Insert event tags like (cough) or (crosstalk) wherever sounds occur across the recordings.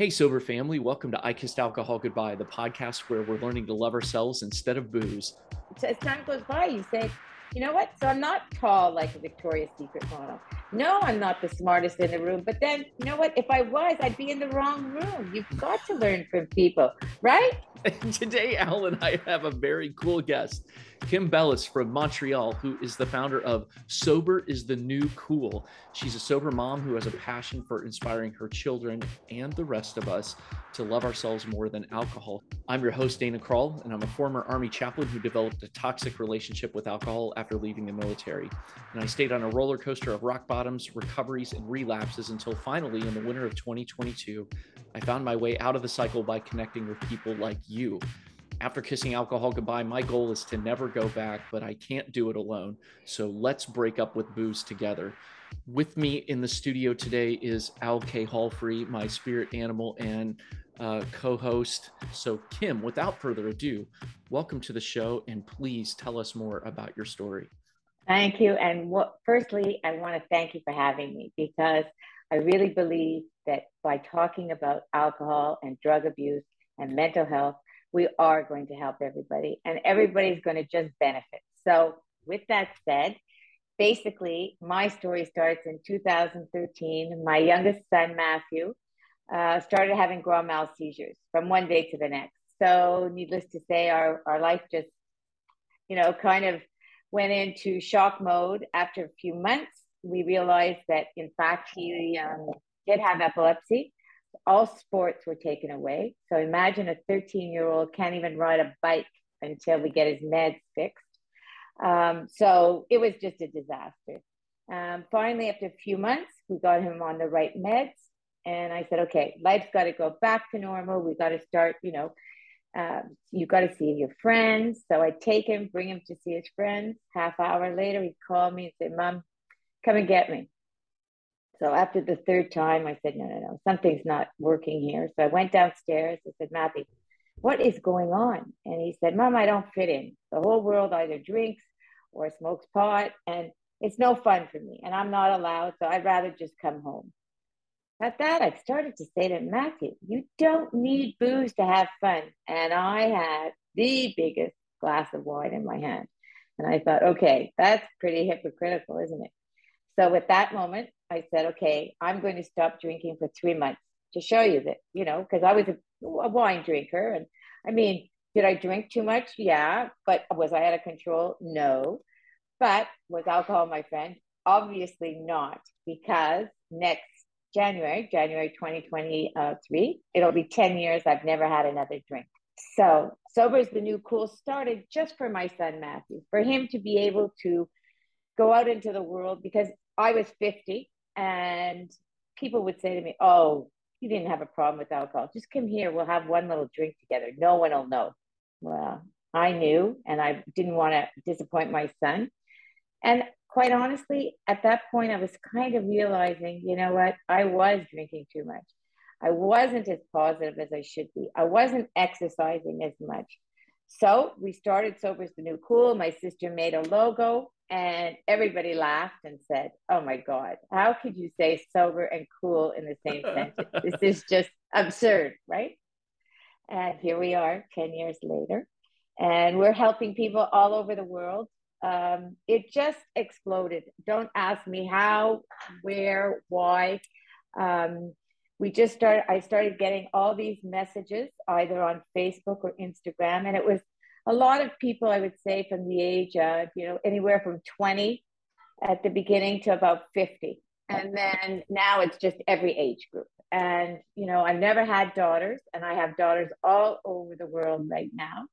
Hey, sober family, welcome to I Kissed Alcohol Goodbye, the podcast where we're learning to love ourselves instead of booze. As time goes by, you say, you know what? So I'm not tall like a Victoria's Secret model. No, I'm not the smartest in the room. But then, you know what? If I was, I'd be in the wrong room. You've got to learn from people, right? And (laughs) today, Al and I have a very cool guest. Kim Bellas from Montreal, who is the founder of Sober is the New Cool. She's a sober mom who has a passion for inspiring her children and the rest of us to love ourselves more than alcohol. I'm your host, Dana Kroll, and I'm a former Army chaplain who developed a toxic relationship with alcohol after leaving the military. And I stayed on a roller coaster of rock bottoms, recoveries, and relapses until finally, in the winter of 2022, I found my way out of the cycle by connecting with people like you after kissing alcohol goodbye, my goal is to never go back, but I can't do it alone. So let's break up with booze together. With me in the studio today is Al K. Hallfree, my spirit animal and uh, co host. So, Kim, without further ado, welcome to the show and please tell us more about your story. Thank you. And what, firstly, I want to thank you for having me because I really believe that by talking about alcohol and drug abuse and mental health, we are going to help everybody and everybody's going to just benefit. So, with that said, basically, my story starts in 2013. My youngest son, Matthew, uh, started having grand mal seizures from one day to the next. So, needless to say, our, our life just, you know, kind of went into shock mode. After a few months, we realized that, in fact, he um, did have epilepsy all sports were taken away. So imagine a 13 year old can't even ride a bike until we get his meds fixed. Um, so it was just a disaster. Um, finally, after a few months, we got him on the right meds. And I said, okay, life's got to go back to normal. We got to start, you know, um, you got to see your friends. So I take him, bring him to see his friends. Half hour later, he called me and said, Mom, come and get me. So after the third time, I said, no, no, no, something's not working here. So I went downstairs. I said, Matthew, what is going on? And he said, Mom, I don't fit in. The whole world either drinks or smokes pot, and it's no fun for me. And I'm not allowed. So I'd rather just come home. At that, I started to say to Matthew, you don't need booze to have fun. And I had the biggest glass of wine in my hand. And I thought, okay, that's pretty hypocritical, isn't it? So at that moment, I said, okay, I'm going to stop drinking for three months to show you that, you know, because I was a, a, wine drinker. And I mean, did I drink too much? Yeah. But was I out of control? No. But was alcohol my friend? Obviously not, because next January, January 2023, it'll be 10 years I've never had another drink. So, Sober is the New Cool started just for my son Matthew, for him to be able to go out into the world because I was 50 and people would say to me, Oh, you didn't have a problem with alcohol. Just come here. We'll have one little drink together. No one will know. Well, I knew and I didn't want to disappoint my son. And quite honestly, at that point, I was kind of realizing, you know what? I was drinking too much. I wasn't as positive as I should be. I wasn't exercising as much. So we started Sober's the New Cool. My sister made a logo and everybody laughed and said, Oh my God, how could you say sober and cool in the same (laughs) sentence? This is just absurd, right? And here we are 10 years later, and we're helping people all over the world. Um, it just exploded. Don't ask me how, where, why. Um, we just started, I started getting all these messages either on Facebook or Instagram, and it was a lot of people, I would say, from the age of, you know, anywhere from 20 at the beginning to about 50. And then now it's just every age group. And, you know, I've never had daughters, and I have daughters all over the world right now.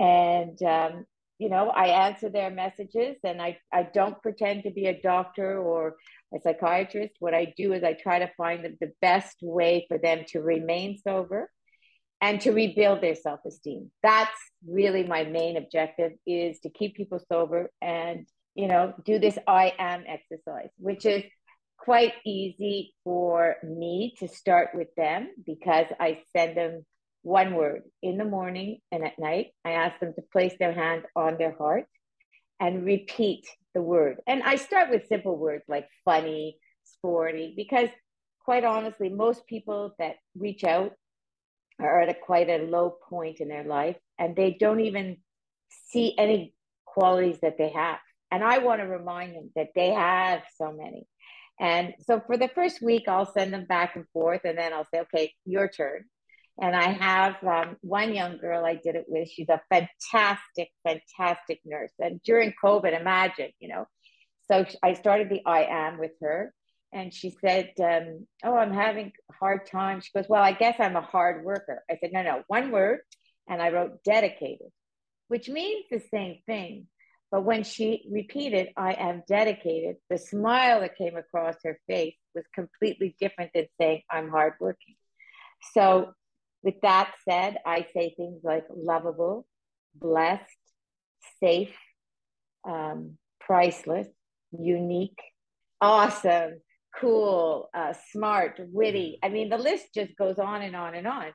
And, um, you know, I answer their messages and I, I don't pretend to be a doctor or a psychiatrist. What I do is I try to find the, best way for them to remain sober and to rebuild their self-esteem that's really my main objective is to keep people sober and you know do this i am exercise which is quite easy for me to start with them because i send them one word in the morning and at night i ask them to place their hand on their heart and repeat the word and i start with simple words like funny sporty because quite honestly, most people that reach out are at a quite a low point in their life and they don't even see any qualities that they have. And I want to remind them that they have so many. And so for the first week, I'll send them back and forth, and then I'll say, okay, your turn. And I have um, one young girl I did it with. She's a fantastic, fantastic nurse. And during COVID, imagine, you know. So I started the I am with her. And she said, um, Oh, I'm having a hard time. She goes, Well, I guess I'm a hard worker. I said, No, no, one word. And I wrote dedicated, which means the same thing. But when she repeated, I am dedicated, the smile that came across her face was completely different than saying, I'm hardworking. So, with that said, I say things like lovable, blessed, safe, um, priceless, unique, awesome, cool, uh, smart, witty. I mean, the list just goes on and on and on.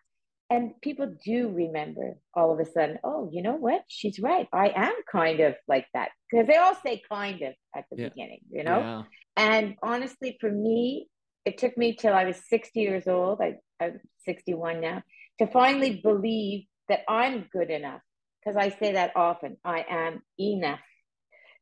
And people do remember all of a sudden oh you know what? She's right. I am kind of like that. Because they all say kind of at the yeah. beginning you know? Yeah. and honestly for me it took me till i was 60 years old. I, i'm 61 now to finally believe that i'm good enough because i say that often i am enough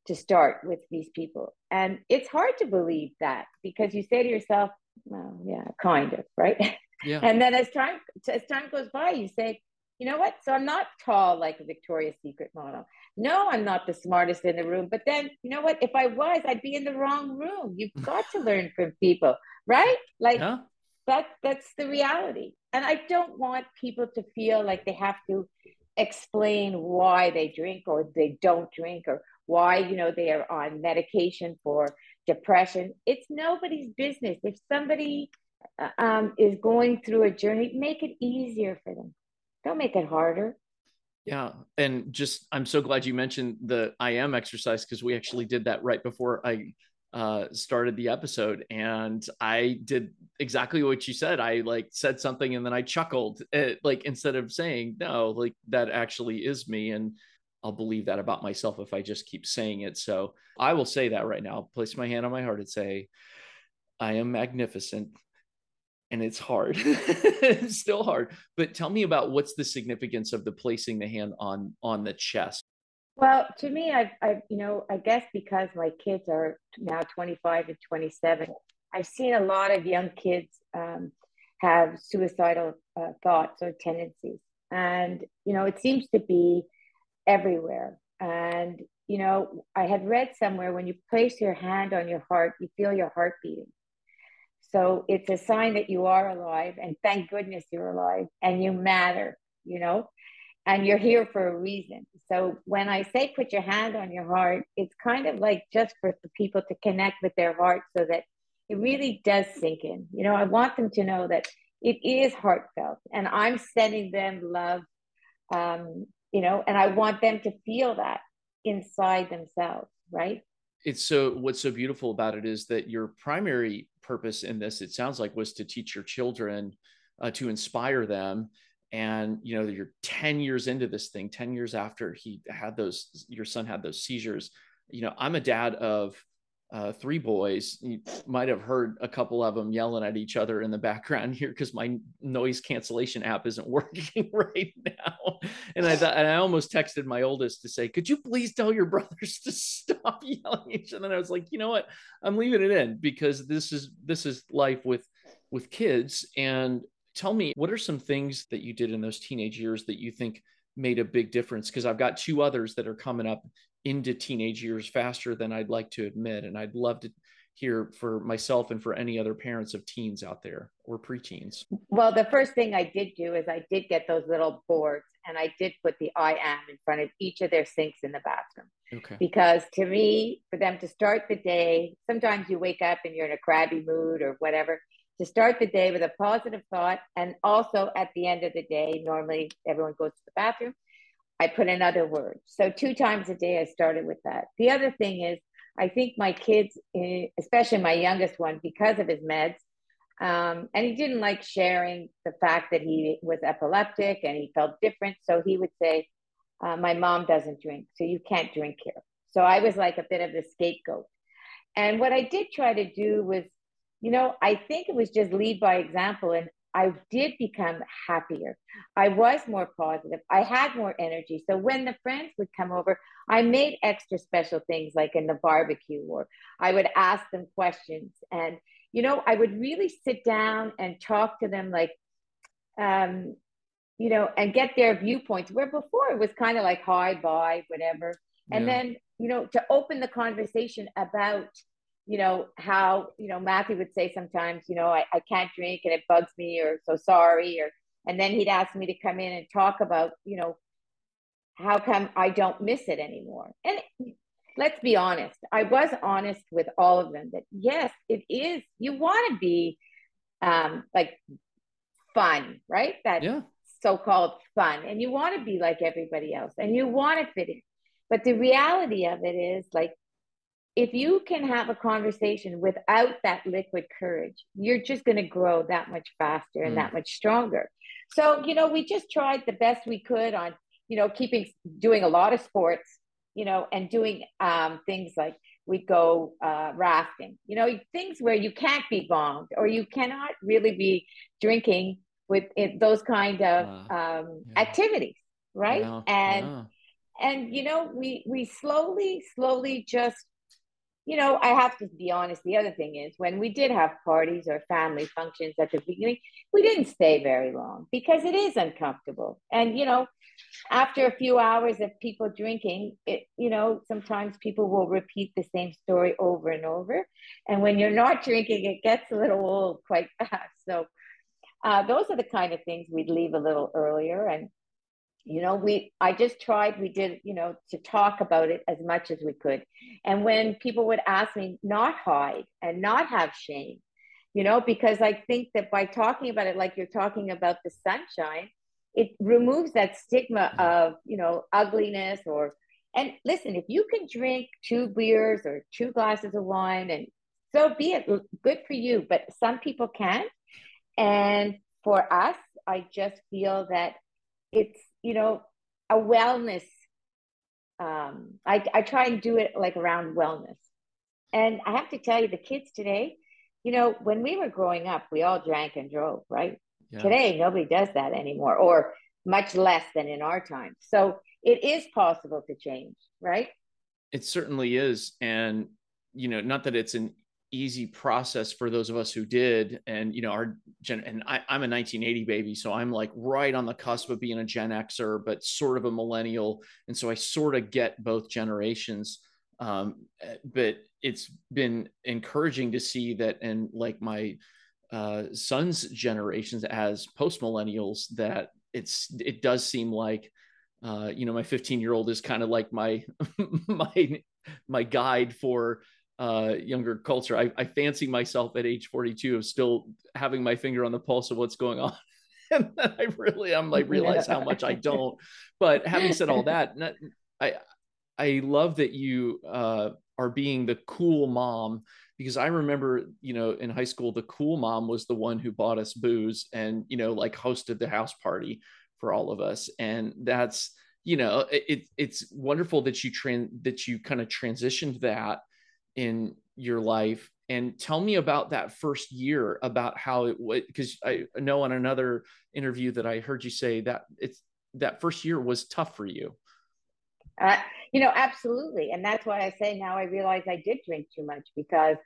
to start with these people and it's hard to believe that because you say to yourself well yeah kind of right Yeah. And then as time as time goes by, you say, you know what? So I'm not tall like a Victoria's Secret model. No, I'm not the smartest in the room. But then, you know what? If I was, I'd be in the wrong room. You've got to learn from people, right? Like yeah. That that's the reality. And I don't want people to feel like they have to explain why they drink or they don't drink or why, you know, they are on medication for depression. It's nobody's business. If somebody um, is going through a journey, make it easier for them. Don't make it harder. Yeah. And just, I'm so glad you mentioned the I am exercise because we actually did that right before I uh, started the episode. And I did exactly what you said. I like said something and then I chuckled, at, like instead of saying, no, like that actually is me. And I'll believe that about myself if I just keep saying it. So I will say that right now. I'll place my hand on my heart and say, I am magnificent and it's hard (laughs) it's still hard but tell me about what's the significance of the placing the hand on on the chest well to me i've, I've you know i guess because my kids are now 25 and 27 i've seen a lot of young kids um, have suicidal uh, thoughts or tendencies. And you know it seems to be everywhere. And you know i had read somewhere when you place your hand on your heart you feel your heart beating. So it's a sign that you are alive, and thank goodness you're alive and you matter, you know, and you're here for a reason. So when I say put your hand on your heart, it's kind of like just for the people to connect with their heart so that it really does sink in. You know, I want them to know that it is heartfelt and I'm sending them love, um, you know, and I want them to feel that inside themselves, right? It's so what's so beautiful about it is that your primary purpose in this, it sounds like, was to teach your children, uh, to inspire them. And you know, you're 10 years into this thing, 10 years after he had those, your son had those seizures. You know, I'm a dad of uh, three boys. You might have heard a couple of them yelling at each other in the background here because my noise cancellation app isn't (laughs) working right now. And I thought, and I almost texted my oldest to say, "Could you please tell your brothers to stop (laughs) yelling at each other?" And I was like, you know what? I'm leaving it in because this is this is life with with kids. And tell me, what are some things that you did in those teenage years that you think made a big difference? Because I've got two others that are coming up into teenage years faster than I'd like to admit. And I'd love to hear for myself and for any other parents of teens out there or preteens. Well, the first thing I did do is I did get those little boards and I did put the I am in front of each of their sinks in the bathroom. Okay. Because to me, for them to start the day, sometimes you wake up and you're in a crabby mood or whatever. To start the day with a positive thought, and also at the end of the day, normally everyone goes to the bathroom I put another word. So two times a day, I started with that. The other thing is, I think my kids, eh, especially my youngest one, because of his meds, um, and he didn't like sharing the fact that he was epileptic and he felt different. So he would say, uh, My mom doesn't drink, so you can't drink here. So I was like a bit of the scapegoat. And what I did try to do was you know, I think it was just lead by example. And I did become happier. I was more positive. I had more energy. So when the friends would come over, I made extra special things like in the barbecue, or I would ask them questions. And, you know, I would really sit down and talk to them like, um, you know, and get their viewpoints. Where before it was kind of like hi, bye, whatever. And yeah. then, you know, to open the conversation about you know, how, you know, Matthew would say sometimes, you know, I, I can't drink and it bugs me or so sorry. Or, and then he'd ask me to come in and talk about, you know, how come I don't miss it anymore? And let's be honest, I was honest with all of them that yes, it is, you want to be um, like fun, right? That yeah. so called fun. And you want to be like everybody else and you want to fit in. But the reality of it is like if you can have a conversation without that liquid courage, you're just going to grow that much faster and mm. that much stronger. So, you know, we just tried the best we could on, you know, keeping doing a lot of sports, you know, and doing um, things like we go uh, rafting, you know, things where you can't be bombed or you cannot really be drinking with it, those kind of uh, um, yeah. activities, right? Yeah. And yeah. and you know, we we slowly, slowly just you know, I have to be honest. The other thing is when we did have parties or family functions at the beginning, we didn't stay very long because it is uncomfortable. And, you know, after a few hours of people drinking, it, you know, sometimes people will repeat the same story over and over. And when you're not drinking, it gets a little old quite fast. So uh, those are the kind of things we'd leave a little earlier. And you know we i just tried we did you know to talk about it as much as we could. And when people would ask me not hide and not have shame you know because i think that by talking about it like you're talking about the sunshine it removes that stigma of you know ugliness or and listen if you can drink two beers or two glasses of wine and so be it good for you. But some people can't. And for us i just feel that it's you know, a wellness. Um, I, I try and do it like around wellness. And I have to tell you, the kids today, you know, when we were growing up, we all drank and drove, right? Yeah. Today, nobody does that anymore, or much less than in our time. So it is possible to change, right? It certainly is. And, you know, not that it's an easy process for those of us who did and you know our gen and I, i'm a 1980 baby so i'm like right on the cusp of being a gen xer but sort of a millennial and so i sort of get both generations. Um, but it's been encouraging to see that and like my uh, son's generations as post millennials that it's it does seem like uh, you know my 15 year old is kind of like my (laughs) my my guide for uh, younger culture. I, I fancy myself at age 42 of still having my finger on the pulse of what's going on. (laughs) and then I really, I'm like, realize how much I don't. But having said all (laughs) that, I, I love that you uh, are being the cool mom because I remember, you know, in high school, the cool mom was the one who bought us booze and, you know, like hosted the house party for all of us. And that's, you know, it, it's wonderful that you trans that you kind of transitioned that in your life. And tell me about that first year about how it would because i know on another interview that i heard you say that it's that first year was tough for you. Uh, you know absolutely. And that's why i say now i realize i did drink too much because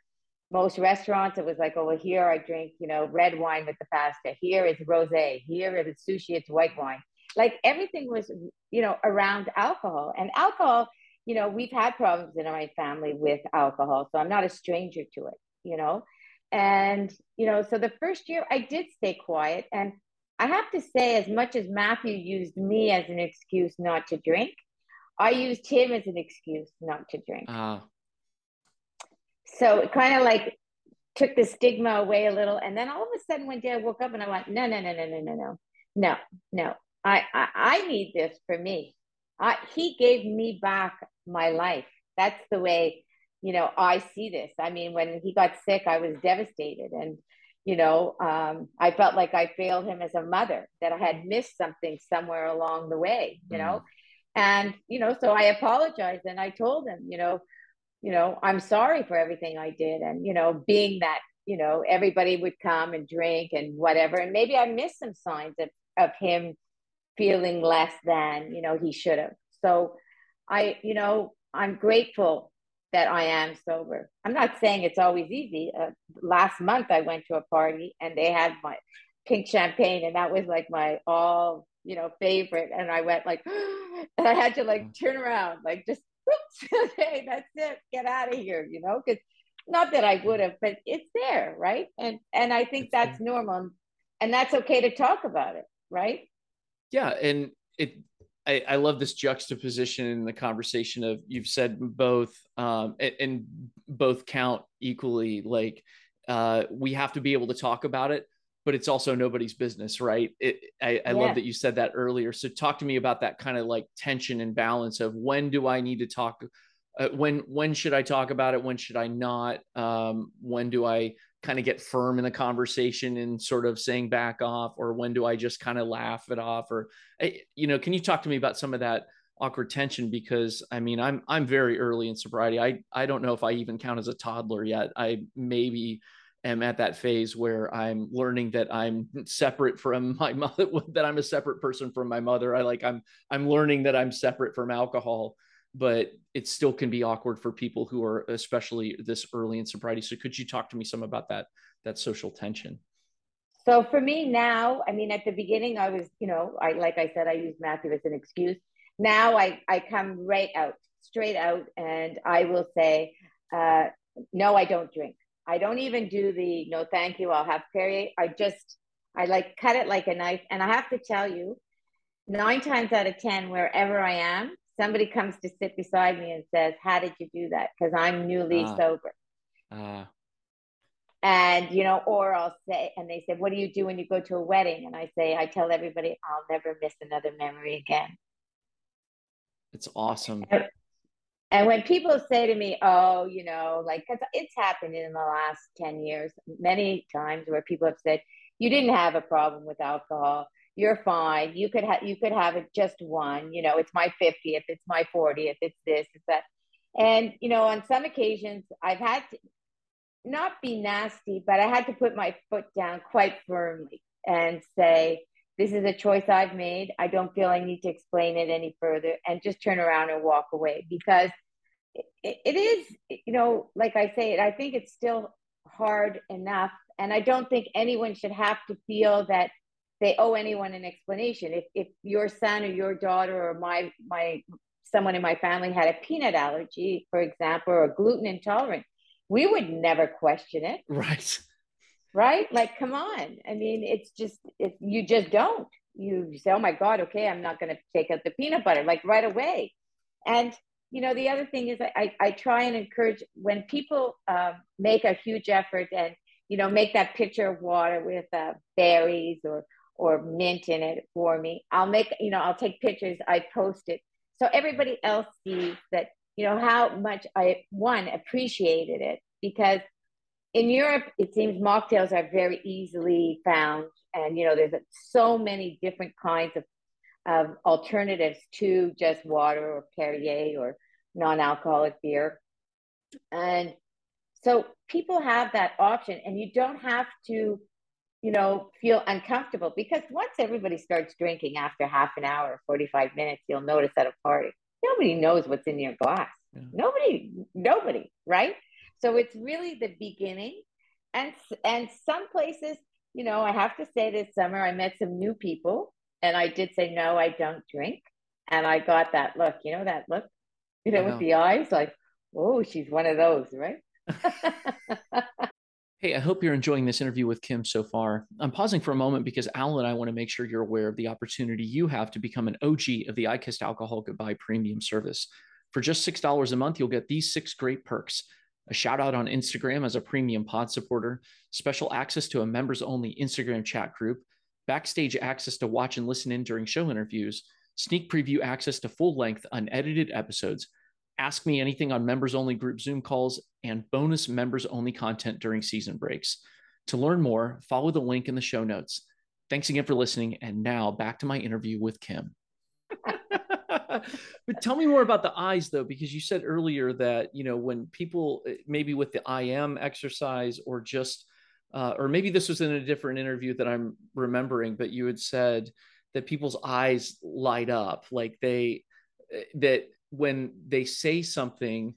most restaurants it was like oh well here i drink you know red wine with the pasta. Here is rosé. Here is sushi. It's white wine. Like everything was you know around alcohol. And alcohol you know, we've had problems in my family with alcohol, so I'm not a stranger to it, you know. And, you know, so the first year I did stay quiet. And I have to say, as much as Matthew used me as an excuse not to drink, I used him as an excuse not to drink. Uh. So it kind of like took the stigma away a little. And then all of a sudden, one day I woke up and I went, no, no, no, no, no, no, no, no, no. I, I, I need this for me. I, he gave me back my life. That's the way, you know, I see this. I mean, when he got sick, I was devastated. And, you know, um, I felt like I failed him as a mother, that I had missed something somewhere along the way, you know. Mm. And, you know, so I apologized and I told him, you know, you know, I'm sorry for everything I did. And, you know, being that you know, everybody would come and drink and whatever. And maybe I missed some signs of, of him feeling less than, you know, he should have. So I, you know, I'm grateful that I am sober. I'm not saying it's always easy. Uh, last month I went to a party and they had my pink champagne and that was like my all, you know, favorite. And I went like, (gasps) and I had to like mm. turn around, like just, (laughs) okay, that's it, get out of here, you know, because not that I would have, but it's there, right? And and I think that's normal, and that's okay to talk about it, right? Yeah, and it. I, I love this juxtaposition in the conversation of you've said both, um, and, and both count equally. Like uh, we have to be able to talk about it, but it's also nobody's business, right? It, I, I yeah. love that you said that earlier. So talk to me about that kind of like tension and balance of when do I need to talk uh, when when should I talk about it? When should I not? Um, when do I kind of get firm in the conversation and sort of saying back off, or when do I just kind of laugh it off? Or eh, you know, can you talk to me about some of that awkward tension? Because I mean, I'm I'm very early in sobriety. I I don't know if I even count as a toddler yet. I maybe am at that phase where I'm learning that I'm separate from my mother, (laughs) that I'm a separate person from my mother. I like I'm I'm learning that I'm separate from alcohol but it still can be awkward for people who are especially this early in sobriety. So could you talk to me some about that that social tension? So for me now, I mean, at the beginning, I was, you know, I like I said, I use Matthew as an excuse. Now I I come right out, straight out, and I will say, uh, no, I don't drink. I don't even do the no, thank you. I'll have Perrier. I just I like cut it like a knife, and I have to tell you, nine times out of ten, wherever I am, somebody comes to sit beside me and says, How did you do that? Because I'm newly uh, sober. Uh. And, you know, or I'll say, and they say, What do you do when you go to a wedding? And I say, I tell everybody, I'll never miss another memory again. It's awesome. And, and when people say to me, Oh, you know, like, because it's happened in the last 10 years, many times where people have said, You didn't have a problem with alcohol you're fine. You could have you could have it just one. You know, it's my 50th, it's my 40th, it's this, it's that. And you know, on some occasions I've had to not be nasty, but I had to put my foot down quite firmly and say, this is a choice I've made. I don't feel I need to explain it any further and just turn around and walk away because it, it is, you know, like I say, it I think it's still hard enough. And I don't think anyone should have to feel that they owe anyone an explanation. If if your son or your daughter or my my someone in my family had a peanut allergy, for example, or gluten intolerant, we would never question it. Right. Right? Like, come on. I mean, it's just if you just don't. You say, oh my God, okay, I'm not gonna take out the peanut butter, like right away. And you know, the other thing is I, I, try and encourage when people uh, make a huge effort and you know make that pitcher of water with uh, berries or or mint in it for me. I'll make, you know, I'll take pictures, I post it. So everybody else sees that, you know, how much I, one, appreciated it because in Europe, it seems mocktails are very easily found. And, you know, there's so many different kinds of, of alternatives to just water or Perrier or non alcoholic beer. And so people have that option, and you don't have to you know, feel uncomfortable because once everybody starts drinking after half an hour, 45 minutes, you'll notice at a party, nobody knows what's in your glass. Yeah. Nobody, nobody, right? So it's really the beginning. And, and some places, you know, I have to say this summer, I met some new people and I did say, no, I don't drink. And I got that look, you know, that look, you know, know. with the eyes like, oh, she's one of those, right? (laughs) (laughs) Hey, I hope you're enjoying this interview with Kim so far. I'm pausing for a moment because Al and I want to make sure you're aware of the opportunity you have to become an OG of the I Kissed Alcohol Goodbye premium service. For just $6 a month, you'll get these six great perks a shout out on Instagram as a premium pod supporter, special access to a members only Instagram chat group, backstage access to watch and listen in during show interviews, sneak preview access to full length unedited episodes Ask Me Anything on members only group Zoom calls, and bonus members only content during season breaks. To learn more, follow the link in the show notes. Thanks again for listening. And now back to my interview with Kim. (laughs) but tell me more about the eyes though because you said earlier that you know when people maybe with the i am exercise or just uh, or maybe this was in a different interview that I'm remembering, but you had said that people's eyes light up, like they that when they say something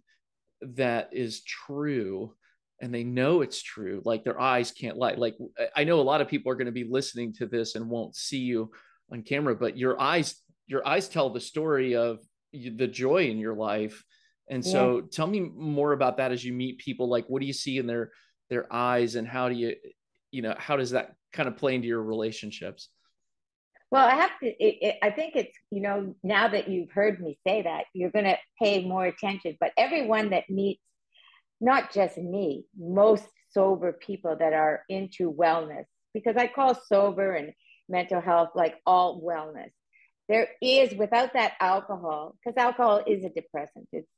that is true and they know it's true like their eyes can't lie. Like i know a lot of people are going to be listening to this and won't see you on camera but your eyes your eyes tell the story of the joy in your life. And so yeah. tell me more about that as you meet people. Like what do you see in their their eyes and how do you you know how does that kind of play into your relationships well i have to it, it, i think it's you know now that you've heard me say that you're going to pay more attention but everyone that meets not just me, most sober people that are into wellness, because I call sober and mental health like all wellness. There is, without that alcohol, because alcohol is a depressant, it's,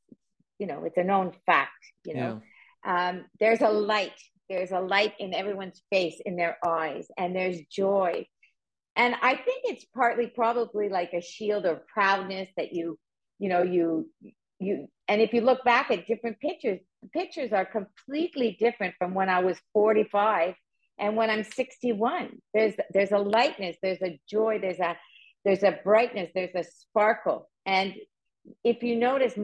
you know, it's a known fact, you know, yeah. um, there's a light, there's a light in everyone's face, in their eyes, and there's joy. And I think it's partly probably like a shield of proudness that you, you know, you you and if you look back at different pictures the pictures are completely different from when i was 45 and when i'm 61 there's there's a lightness there's a joy there's a there's a brightness there's a sparkle. And if you notice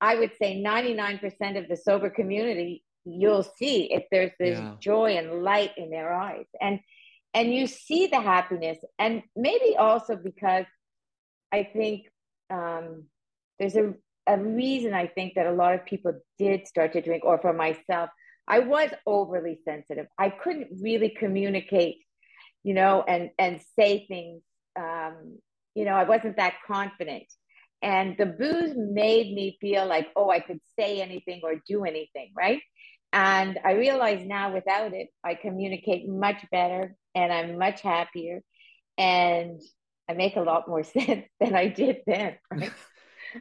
i would say 99% of the sober community you'll see if there's this yeah. joy and light in their eyes. And and you see the happiness and maybe also because i think um, there's a a reason I think that a lot of people did start to drink, or for myself, I was overly sensitive. I couldn't really communicate, you know, and and say things. Um, you know, I wasn't that confident, and the booze made me feel like, oh, I could say anything or do anything, right? And I realize now, without it, I communicate much better, and I'm much happier, and I make a lot more (laughs) sense than I did then. Right?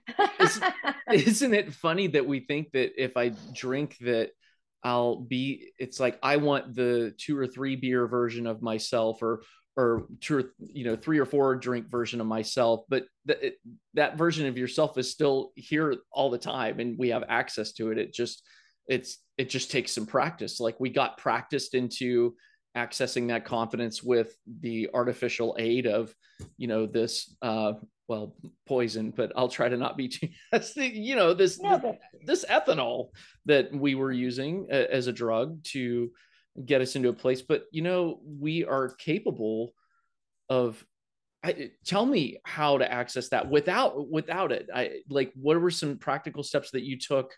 (laughs) isn't it funny that we think that if I drink that I'll be it's like I want the two or three beer version of myself or or two or you know three or four drink version of myself but that that version of yourself is still here all the time and we have access to it it just it's it just takes some practice. Like we got practiced into accessing that confidence with the artificial aid of you know this uh well poison but i'll try to not be too (laughs) that's the you know this no, but... this ethanol that we were using as a drug to get us into a place. But you know we are capable of I, tell me how to access that without without it. I like what were some practical steps that you took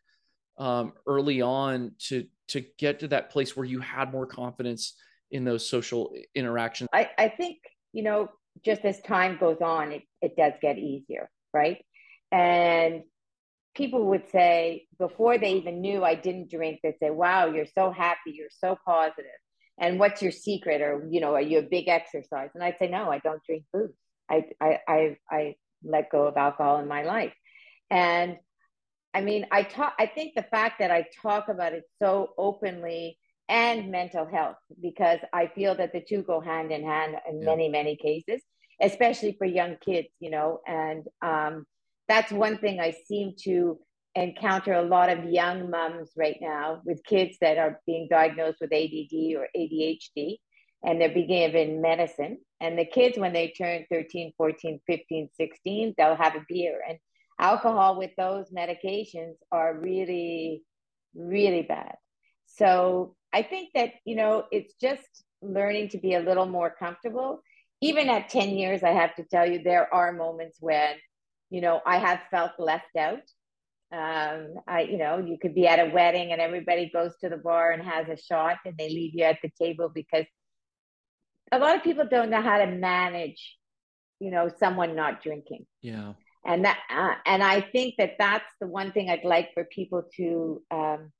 um, early on to to get to that place where you had more confidence in those social interactions i i think you know just as time goes on, it, it does get easier, right? And people would say, before they even knew I didn't drink, they'd say, wow, you're so happy, you're so positive. And what's your secret? Or, you know, are you a big exercise? And I'd say, no, I don't drink booze. I, I, I, I let go of alcohol in my life. And I mean, I talk, I think the fact that I talk about it so openly and mental health because I feel that the two go hand in hand in yeah. many, many cases, especially for young kids, you know. And um, that's one thing I seem to encounter a lot of young moms right now with kids that are being diagnosed with ADD or ADHD and they're being given medicine. And the kids, when they turn 13, 14, 15, 16, they'll have a beer. And alcohol with those medications are really, really bad. So I think that, you know, it's just learning to be a little more comfortable. Even at 10 years, I have to tell you, there are moments when, you know, I have felt left out. Um, I, you know, you could be at a wedding and everybody goes to the bar and has a shot and they leave you at the table because a lot of people don't know how to manage, you know, someone not drinking. Yeah. And that, uh, and I think that that's the one thing I'd like for people to, um,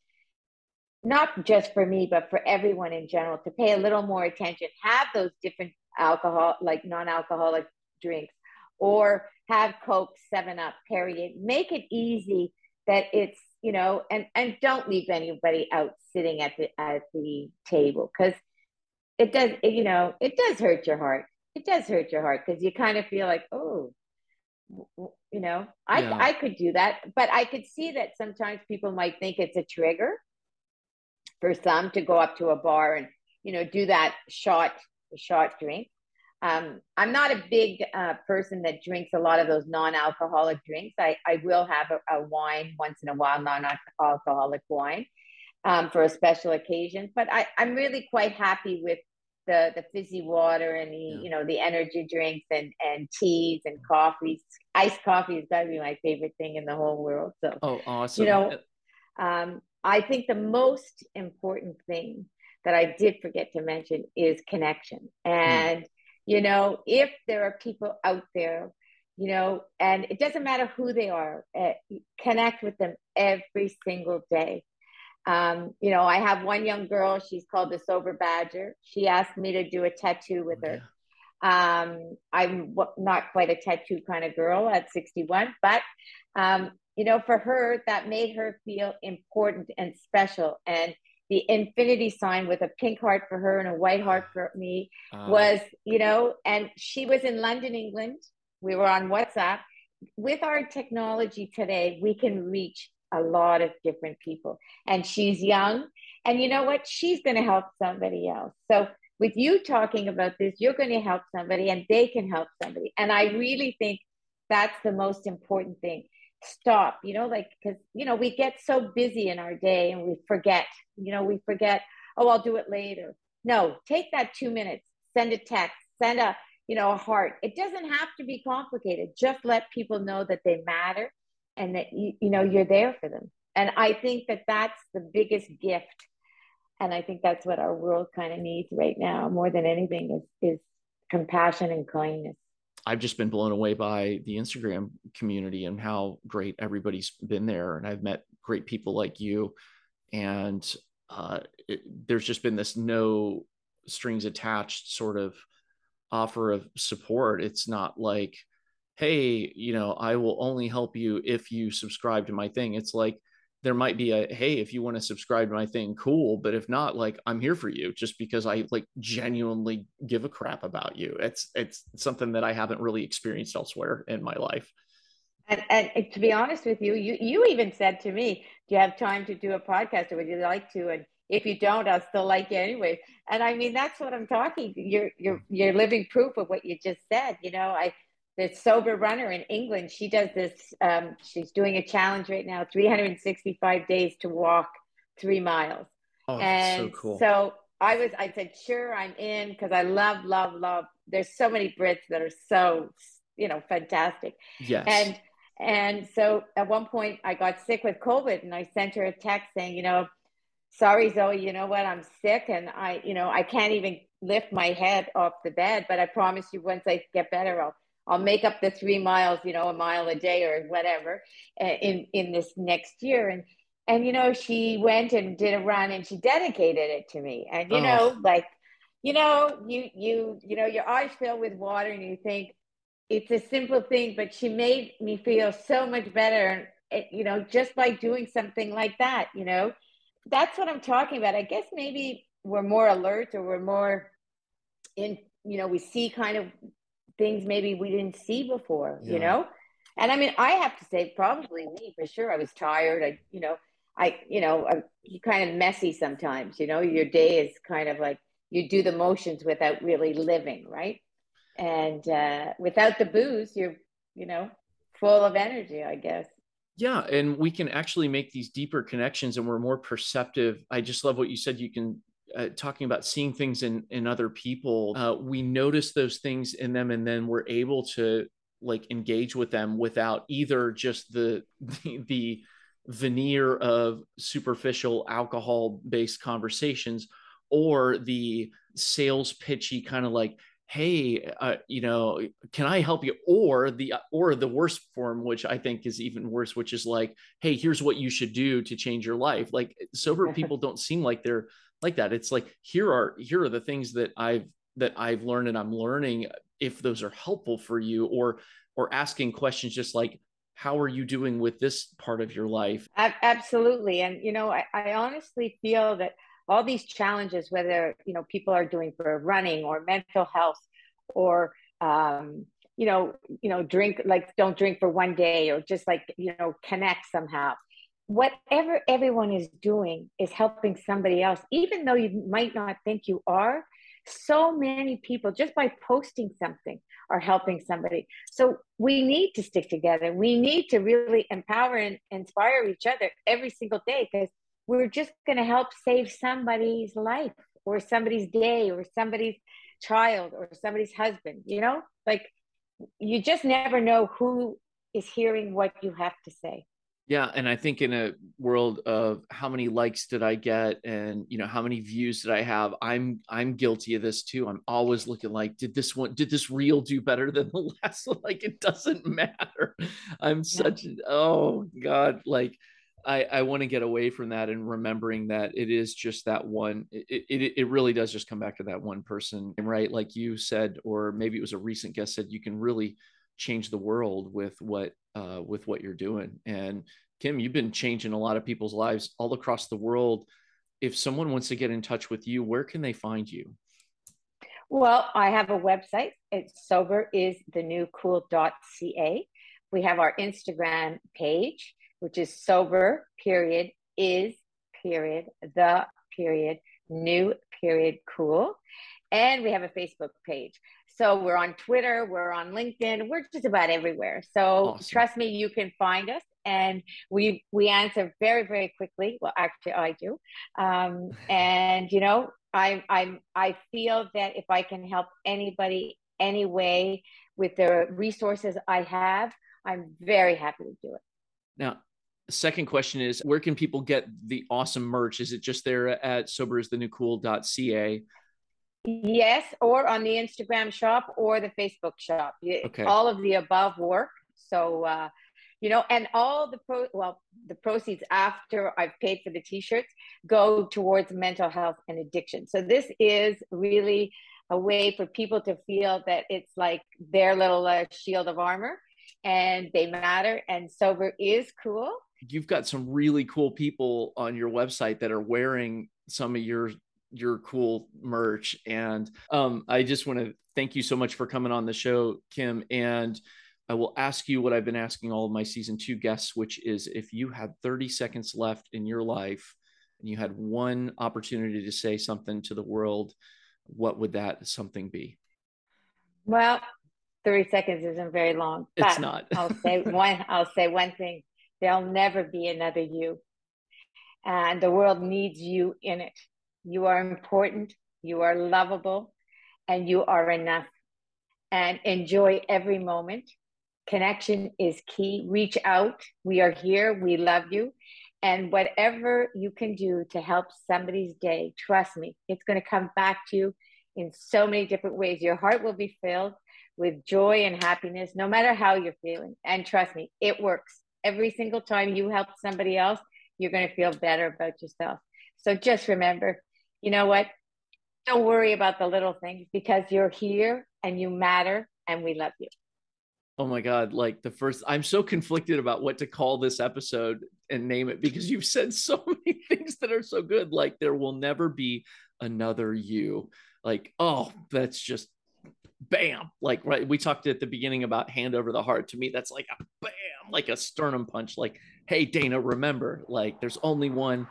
not just for me, but for everyone in general, to pay a little more attention, have those different alcohol, like non alcoholic drinks, or have Coke, 7 Up, period Make it easy that it's, you know, and, and don't leave anybody out sitting at the, at the table because it does, you know, it does hurt your heart. It does hurt your heart because you kind of feel like, oh, you know, I, yeah. I could do that, but I could see that sometimes people might think it's a trigger for some to go up to a bar and you know, do that shot shot drink. Um, I'm not a big uh, person that drinks a lot of those non-alcoholic drinks. I, I will have a, a wine once in a while, non-alcoholic wine um, for a special occasion. But I, I'm really quite happy with the the fizzy water and the yeah. you know the energy drinks and and teas and coffees. Iced coffee has got to be my favorite thing in the whole world. So oh, awesome! You know, um, I think the most important thing that I did forget to mention is connection. Hmm. And mm. you know, if there are people out there, you know, and it doesn't matter who they are, uh, connect with them every single day. Um, you know, I have one young girl, she's called the Sober Badger. She asked me to do a tattoo with her. Um, I'm not quite a tattoo kind of girl at 61, but, um, you know, for her, that made her feel important and special. And the infinity sign with a pink heart for her and a white heart for me uh, was, you know, and she was in London, England. We were on WhatsApp. With our technology today, we can reach a lot of different people. And she's young. And you know what? She's going to help somebody else. So, with you talking about this, you're going to help somebody and they can help somebody. And I really think that's the most important thing. Stop, you know, like, because, you know, we get so busy in our day and we forget, you know, we forget, oh, I'll do it later. No, take that two minutes, send a text, send a, you know, a heart. It doesn't have to be complicated. Just let people know that they matter and that you, you know you're there for them. And i think that that's the biggest gift. And i think that's what our world kind of needs right now more than anything is is compassion and kindness. I've just been blown away by the instagram community and how great everybody's been there. And i've met great people like you. And uh, it, there's just been this no strings attached sort of offer of support. It's not like hey, you know, I will only help you if you subscribe to my thing. It's like there might be a hey, if you want to subscribe to my thing, cool. But if not, like I'm here for you just because I like genuinely give a crap about you. It's it's something that I haven't really experienced elsewhere in my life. And, and to be honest with you, you you even said to me, "Do you have time to do a podcast, or would you like to?" And if you don't, I'll still like you anyway. And I mean, that's what I'm talking. You're you're mm. you're living proof of what you just said. You know, I the sober runner in England. She does this. Um, she's doing a challenge right now, 365 days to walk three miles. Oh, and so cool. So I was. I said, sure, I'm in because I love, love, love. There's so many Brits that are so, you know, fantastic. Yes. And and so at one point I got sick with COVID, and I sent her a text saying, you know, sorry Zoe, you know what, I'm sick, and I, you know, I can't even lift my head off the bed, but I promise you, once I get better, I'll I'll make up the three miles, you know, a mile a day or whatever uh, in in this next year. And and you know, she went and did a run and she dedicated it to me. And you oh. know, like, you know, you you you know, your eyes fill with water and you think it's a simple thing, but she made me feel so much better. You know, just by doing something like that, you know, that's what I'm talking about. I guess maybe we're more alert or we're more in, you know, we see kind of things maybe we didn't see before, yeah. you know? And I mean, I have to say, probably me for sure. I was tired. I, you know, I, you know, I, you kind of messy sometimes, you know, your day is kind of like you do the motions without really living, right? And uh, without the booze, you're, you know, full of energy, I guess. Yeah. And we can actually make these deeper connections and we're more perceptive. I just love what you said. You can uh, talking about seeing things in in other people uh, we notice those things in them and then we're able to like engage with them without either just the the, the veneer of superficial alcohol based conversations or the sales pitchy kind of like hey uh, you know can i help you? Or the or the worst form which i think is even worse which is like hey here's what you should do to change your life. Like sober (laughs) people don't seem like they're like that. It's like here are here are the things that i've that i've learned and i'm learning if those are helpful for you or or asking questions just like how are you doing with this part of your life? Absolutely. And you know I, I honestly feel that all these challenges whether you know people are doing for running or mental health or um, you know you know drink like don't drink for one day or just like you know connect somehow whatever everyone is doing is helping somebody else, even though you might not think you are. So many people, just by posting something, are helping somebody. So we need to stick together. We need to really empower and inspire each other every single day because we're just going to help save somebody's life or somebody's day or somebody's child or somebody's husband, you know? Like you just never know who is hearing what you have to say. Yeah, and I think in a world of how many likes did I get and you know how many views did I have, I'm I'm guilty of this too. I'm always looking like did this one did this reel do better than the (laughs) last one? Like it doesn't matter. (laughs) I'm such oh god like I, I want to get away from that and remembering that it is just that one. It, it, it really does just come back to that one person, right? Like you said, or maybe it was a recent guest said, you can really change the world with what uh, with what you're doing. And Kim, you've been changing a lot of people's lives all across the world. If someone wants to get in touch with you, where can they find you? Well, I have a website. It's soberistheNewCool.ca. We have our Instagram page which is sober period is period the period new period cool and we have a facebook page so we're on twitter we're on linkedin we're just about everywhere so awesome. trust me you can find us and we we answer very very quickly well actually i do um, (laughs) and you know i I'm i feel that if i can help anybody any way with the resources i have i'm very happy to do it now, second question is where can people get the awesome merch? Is it just there at soberisthenewcool.ca? Yes, or on the Instagram shop or the Facebook shop. Okay. All of the above work. So, uh, you know, and all the pro well, the proceeds after I've paid for the t-shirts go towards mental health and addiction. So this is really a way for people to feel that it's like their little uh, shield of armor and they matter and sober is cool you've got some really cool people on your website that are wearing some of your your cool merch and um, i just want to thank you so much for coming on the show kim and i will ask you what i've been asking all of my season two guests which is if you had 30 seconds left in your life and you had one opportunity to say something to the world what would that something be well 30 seconds isn't very long. It's not. (laughs) I'll say one I'll say one thing. There'll never be another you. And the world needs you in it. You are important, you are lovable, and you are enough. And enjoy every moment. Connection is key. Reach out. We are here. We love you. And whatever you can do to help somebody's day, trust me, it's going to come back to you in so many different ways. Your heart will be filled with joy and happiness, no matter how you're feeling. And trust me, it works. Every single time you help somebody else, you're going to feel better about yourself. So just remember, you know what? Don't worry about the little things because you're here and you matter and we love you. Oh my God. Like the first, I'm so conflicted about what to call this episode and name it because you've said so (laughs) many things that are so good. Like there will never be another you. Like, oh, that's just bam like right we talked at the beginning about hand over the heart to me that's like a bam like a sternum punch like hey dana remember like there's only one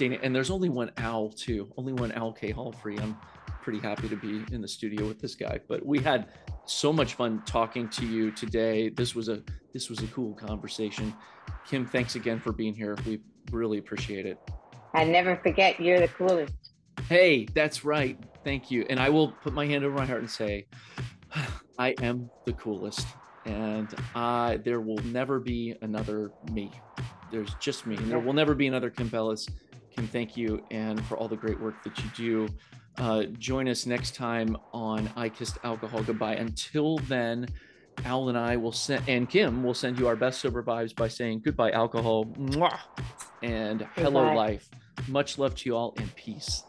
dana and there's only one owl too only one owl k hall free i'm pretty happy to be in the studio with this guy but we had so much fun talking to you today this was a this was a cool conversation kim thanks again for being here we really appreciate it I never forget you're the coolest hey that's right Thank you. And I will put my hand over my heart and say, (sighs) I am the coolest. And I, there will never be another me. There's just me. And there will never be another Kim Bellas. Kim, thank you. And for all the great work that you do. Uh, join us next time on I Kissed Alcohol Goodbye. Until then, Al and I will send, and Kim will send you our best sober vibes by saying goodbye, alcohol, mwah, and hello, life. Much love to you all and peace.